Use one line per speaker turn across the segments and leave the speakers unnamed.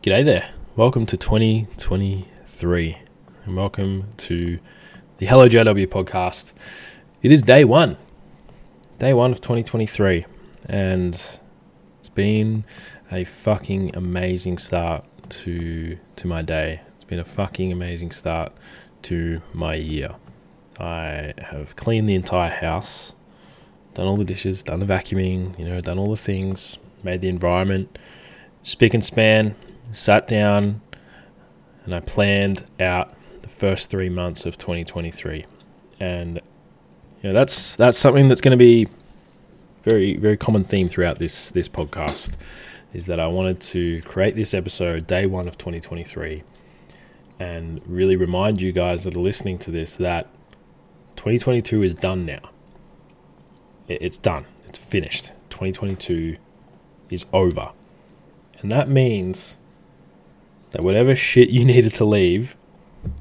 G'day there. Welcome to 2023 and welcome to the Hello JW podcast. It is day one, day one of 2023, and it's been a fucking amazing start to to my day. It's been a fucking amazing start to my year. I have cleaned the entire house, done all the dishes, done the vacuuming, you know, done all the things, made the environment spick and span, sat down, and I planned out the first three months of 2023. And you know, that's that's something that's going to be very very common theme throughout this this podcast is that I wanted to create this episode day one of 2023 and really remind you guys that are listening to this that 2022 is done now. It's done. It's finished. 2022 is over. And that means that whatever shit you needed to leave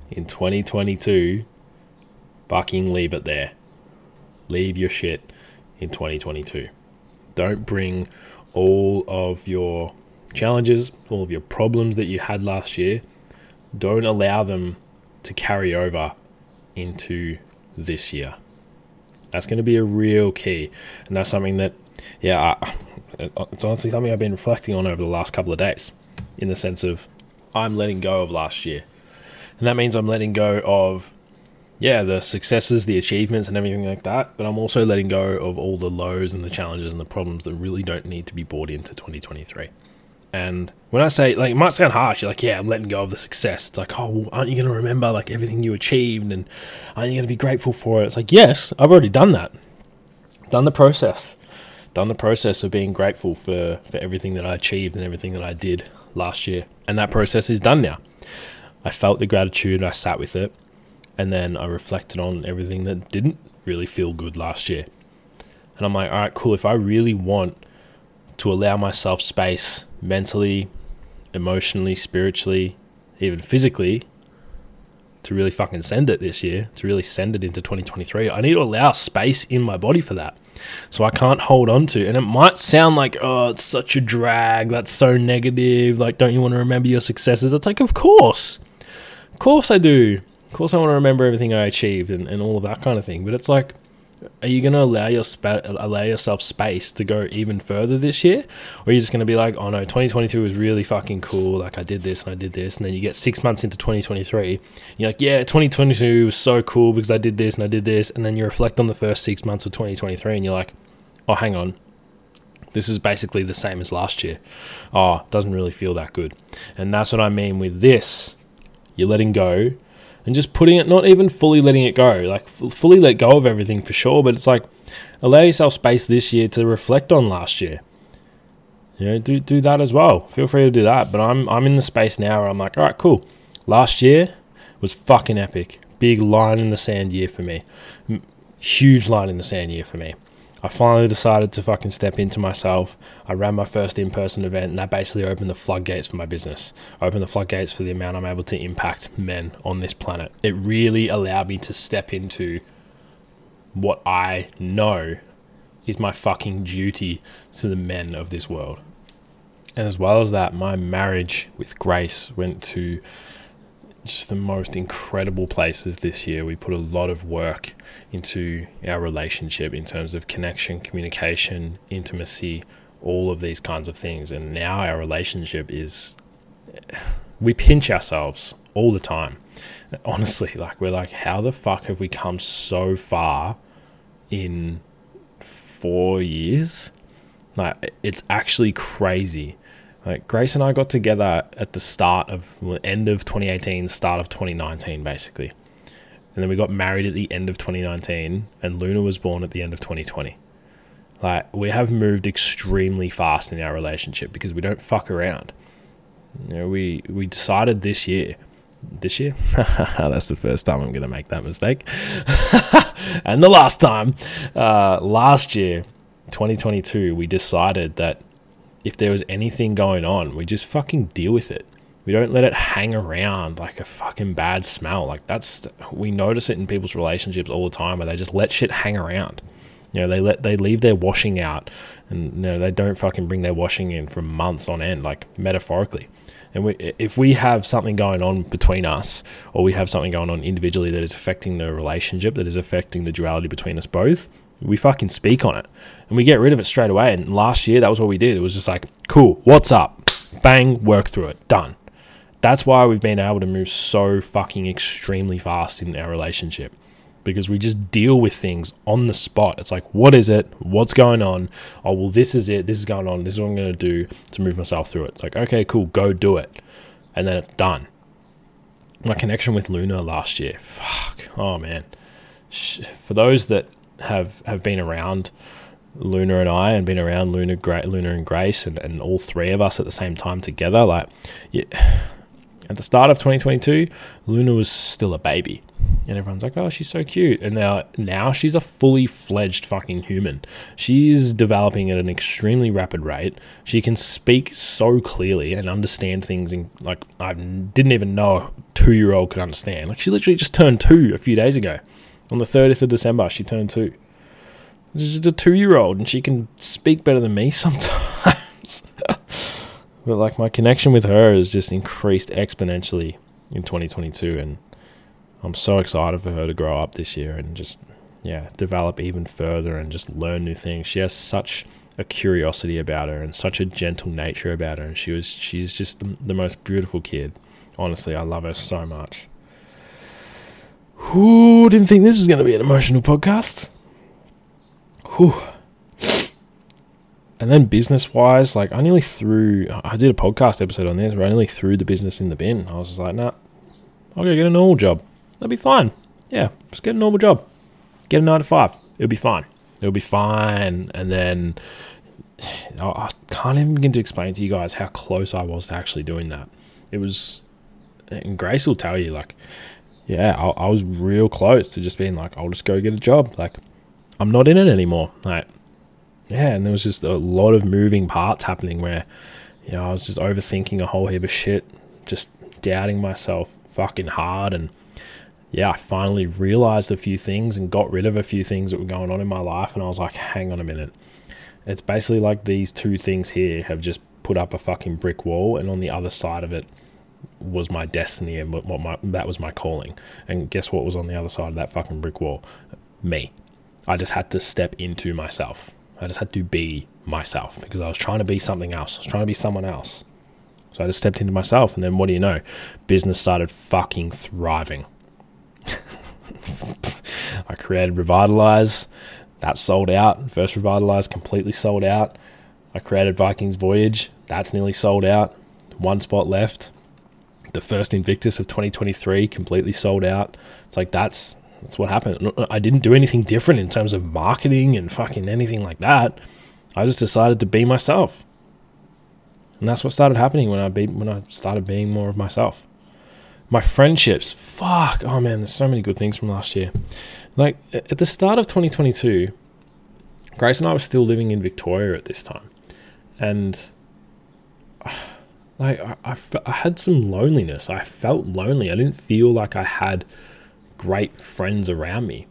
in 2022, fucking leave it there. Leave your shit in 2022. Don't bring all of your challenges, all of your problems that you had last year, don't allow them to carry over into this year. That's going to be a real key. And that's something that, yeah, it's honestly something I've been reflecting on over the last couple of days in the sense of I'm letting go of last year. And that means I'm letting go of, yeah, the successes, the achievements, and everything like that. But I'm also letting go of all the lows and the challenges and the problems that really don't need to be brought into 2023. And when I say, like, it might sound harsh, you're like, yeah, I'm letting go of the success. It's like, oh, well, aren't you going to remember, like, everything you achieved and aren't you going to be grateful for it? It's like, yes, I've already done that. Done the process done the process of being grateful for, for everything that I achieved and everything that I did last year. And that process is done now. I felt the gratitude, I sat with it, and then I reflected on everything that didn't really feel good last year. And I'm like, all right, cool. If I really want to allow myself space mentally, emotionally, spiritually, even physically, to really fucking send it this year, to really send it into 2023, I need to allow space in my body for that. So I can't hold on to. And it might sound like, oh, it's such a drag. That's so negative. Like, don't you want to remember your successes? It's like, of course. Of course I do. Of course I want to remember everything I achieved and, and all of that kind of thing. But it's like, are you going to allow your spa- allow yourself space to go even further this year? Or are you just going to be like oh no 2022 was really fucking cool. Like i did this and i did this. And then you get six months into 2023 you're like yeah 2022 was so cool because i did this and i did this. And then you reflect on the first six months of 2023 and you're like oh hang on. This is basically the same as last year. Oh doesn't really feel that good. And that's what i mean with this. You're letting go and just putting it, not even fully letting it go, like f- fully let go of everything for sure, but it's like allow yourself space this year to reflect on last year. You know, do do that as well. Feel free to do that. But I'm I'm in the space now where I'm like, all right, cool. Last year was fucking epic. Big line in the sand year for me. Huge line in the sand year for me. I finally decided to fucking step into myself. I ran my first in person event, and that basically opened the floodgates for my business. opened the floodgates for the amount I'm able to impact men on this planet. It really allowed me to step into what I know is my fucking duty to the men of this world. And as well as that, my marriage with Grace went to just the most incredible places this year. We put a lot of work into our relationship in terms of connection, communication, intimacy, all of these kinds of things. And now our relationship is, we pinch ourselves all the time. Honestly, like, we're like, how the fuck have we come so far in four years? Like, it's actually crazy like Grace and I got together at the start of end of 2018, start of 2019, basically, and then we got married at the end of 2019, and Luna was born at the end of 2020. Like we have moved extremely fast in our relationship because we don't fuck around. You know, we we decided this year this year. That's the first time I'm to make that mistake. and the last time, uh, last year, 2022, we decided that if there was anything going on, we just fucking deal with it. We don't let it hang around like a fucking bad smell. Like that's we notice it in people's relationships all the time where they just let shit hang around. You know, they let they leave their washing out and you know, they don't fucking bring their washing in for months on end, like metaphorically. And we, if we have something going on between us, or we have something going on individually that is affecting the relationship, that is affecting the duality between us both, we fucking speak on it and we get rid of it straight away. And last year, that was what we did. It was just like, cool, what's up? Bang, work through it, done. That's why we've been able to move so fucking extremely fast in our relationship because we just deal with things on the spot. It's like, what is it? What's going on? Oh, well, this is it. This is going on. This is what I'm going to do to move myself through it. It's like, okay, cool, go do it. And then it's done. My connection with Luna last year, fuck, oh man. For those that have, have been around Luna and I and been around Luna, Gra- Luna and Grace and, and all three of us at the same time together, like, yeah, at the start of 2022, Luna was still a baby and everyone's like, "Oh, she's so cute." And now, now she's a fully fledged fucking human. She's developing at an extremely rapid rate. She can speak so clearly and understand things, in, like I didn't even know a two-year-old could understand. Like she literally just turned two a few days ago, on the 30th of December. She turned two. She's a two-year-old, and she can speak better than me sometimes. but like my connection with her has just increased exponentially in 2022, and I'm so excited for her to grow up this year and just yeah develop even further and just learn new things. She has such a curiosity about her and such a gentle nature about her, and she was she's just the, the most beautiful kid. Honestly, I love her so much. Who didn't think this was going to be an emotional podcast? Whew. And then business wise, like I nearly threw, I did a podcast episode on this where I nearly threw the business in the bin. I was just like, nah, I'll go get a normal job. That'll be fine. Yeah, just get a normal job. Get a nine to five. It'll be fine. It'll be fine. And then I can't even begin to explain to you guys how close I was to actually doing that. It was, and Grace will tell you, like, yeah, I, I was real close to just being like, I'll just go get a job. Like, I'm not in it anymore. Like, yeah, and there was just a lot of moving parts happening where, you know, I was just overthinking a whole heap of shit, just doubting myself fucking hard and yeah, I finally realized a few things and got rid of a few things that were going on in my life. And I was like, hang on a minute. It's basically like these two things here have just put up a fucking brick wall, and on the other side of it was my destiny and what my that was my calling. And guess what was on the other side of that fucking brick wall? Me. I just had to step into myself. I just had to be myself because I was trying to be something else. I was trying to be someone else. So I just stepped into myself, and then what do you know? Business started fucking thriving. I created Revitalize. That sold out. First Revitalize completely sold out. I created Vikings Voyage. That's nearly sold out. One spot left. The first Invictus of 2023 completely sold out. It's like that's that's what happened. I didn't do anything different in terms of marketing and fucking anything like that. I just decided to be myself. And that's what started happening when I be when I started being more of myself my friendships. Fuck. Oh man, there's so many good things from last year. Like at the start of 2022, Grace and I were still living in Victoria at this time, and like I, I, had some loneliness. I felt lonely. I didn't feel like I had great friends around me.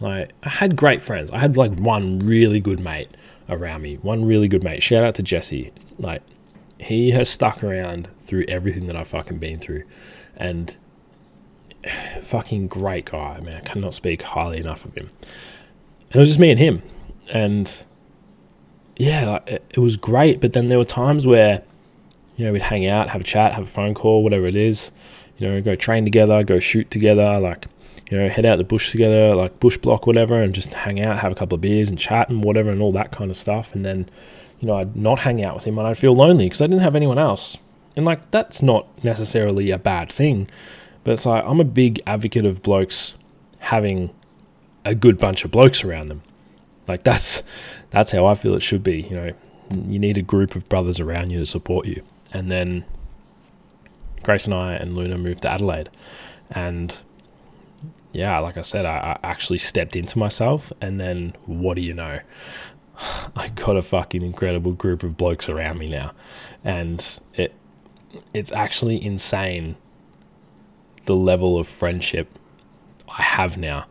Like I had great friends. I had like one really good mate around me. One really good mate. Shout out to Jesse. Like he has stuck around through everything that I've fucking been through and fucking great guy, man. I cannot speak highly enough of him. And it was just me and him, and yeah, like, it, it was great. But then there were times where you know we'd hang out, have a chat, have a phone call, whatever it is. You know, go train together, go shoot together, like you know, head out the bush together, like bush block, whatever, and just hang out, have a couple of beers and chat and whatever, and all that kind of stuff. And then, you know, I'd not hang out with him and I'd feel lonely because I didn't have anyone else. And like that's not necessarily a bad thing, but it's like I'm a big advocate of blokes having a good bunch of blokes around them. Like that's that's how I feel it should be, you know. You need a group of brothers around you to support you. And then Grace and I and Luna moved to Adelaide. And yeah, like I said, I, I, actually stepped into myself, and then what do you know? I got a fucking incredible group of blokes around me now, and it it's actually insane the level of friendship I have now.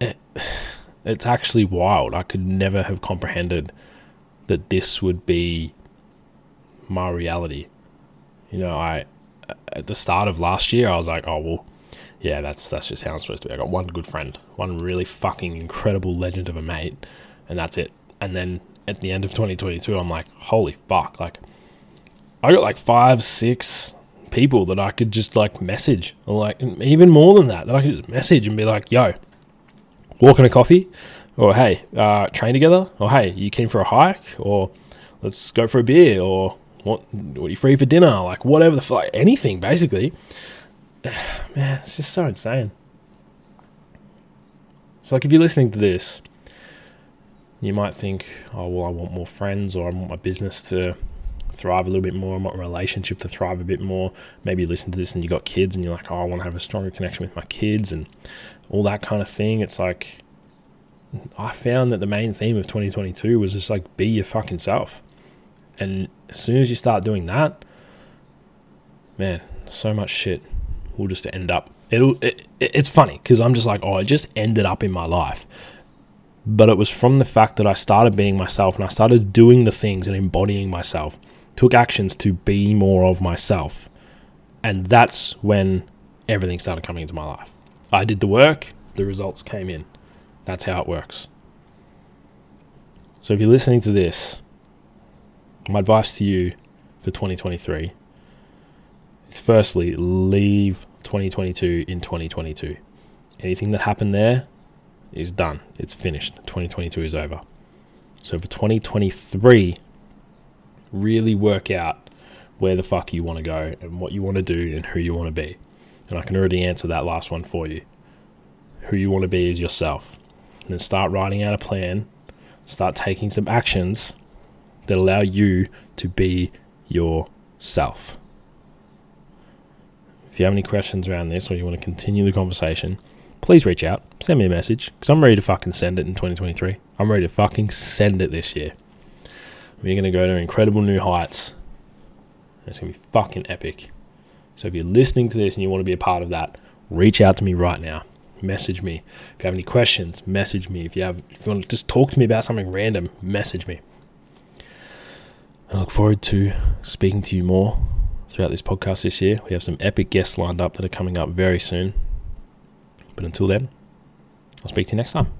It, it's actually wild. I could never have comprehended that this would be my reality. You know, I at the start of last year, I was like, oh well, yeah, that's that's just how I'm supposed to be. I got one good friend, one really fucking incredible legend of a mate, and that's it. And then at the end of 2022, I'm like, holy fuck, like I got like five, six people that I could just like message, or like even more than that, that I could just message and be like, yo, walking a coffee, or hey, uh, train together, or hey, you came for a hike, or let's go for a beer, or what, what are you free for dinner? Like whatever the fuck, anything basically. Man, it's just so insane. So like if you're listening to this, you might think, oh well, I want more friends, or I want my business to thrive a little bit more. I want my relationship to thrive a bit more. Maybe you listen to this and you got kids, and you're like, oh, I want to have a stronger connection with my kids, and all that kind of thing. It's like I found that the main theme of 2022 was just like be your fucking self. And as soon as you start doing that, man, so much shit will just end up. It'll. It, it's funny because I'm just like, oh, it just ended up in my life. But it was from the fact that I started being myself and I started doing the things and embodying myself, took actions to be more of myself. And that's when everything started coming into my life. I did the work, the results came in. That's how it works. So if you're listening to this, my advice to you for 2023 is firstly, leave 2022 in 2022. Anything that happened there is done. It's finished. 2022 is over. So for 2023, really work out where the fuck you want to go and what you want to do and who you want to be. And I can already answer that last one for you. Who you want to be is yourself. And then start writing out a plan, start taking some actions that allow you to be yourself. If you have any questions around this or you want to continue the conversation, please reach out, send me a message, because I'm ready to fucking send it in 2023. I'm ready to fucking send it this year. We're going to go to incredible new heights. It's going to be fucking epic. So if you're listening to this and you want to be a part of that, reach out to me right now. Message me. If you have any questions, message me. If you have if you want to just talk to me about something random, message me. I look forward to speaking to you more throughout this podcast this year. We have some epic guests lined up that are coming up very soon. But until then, I'll speak to you next time.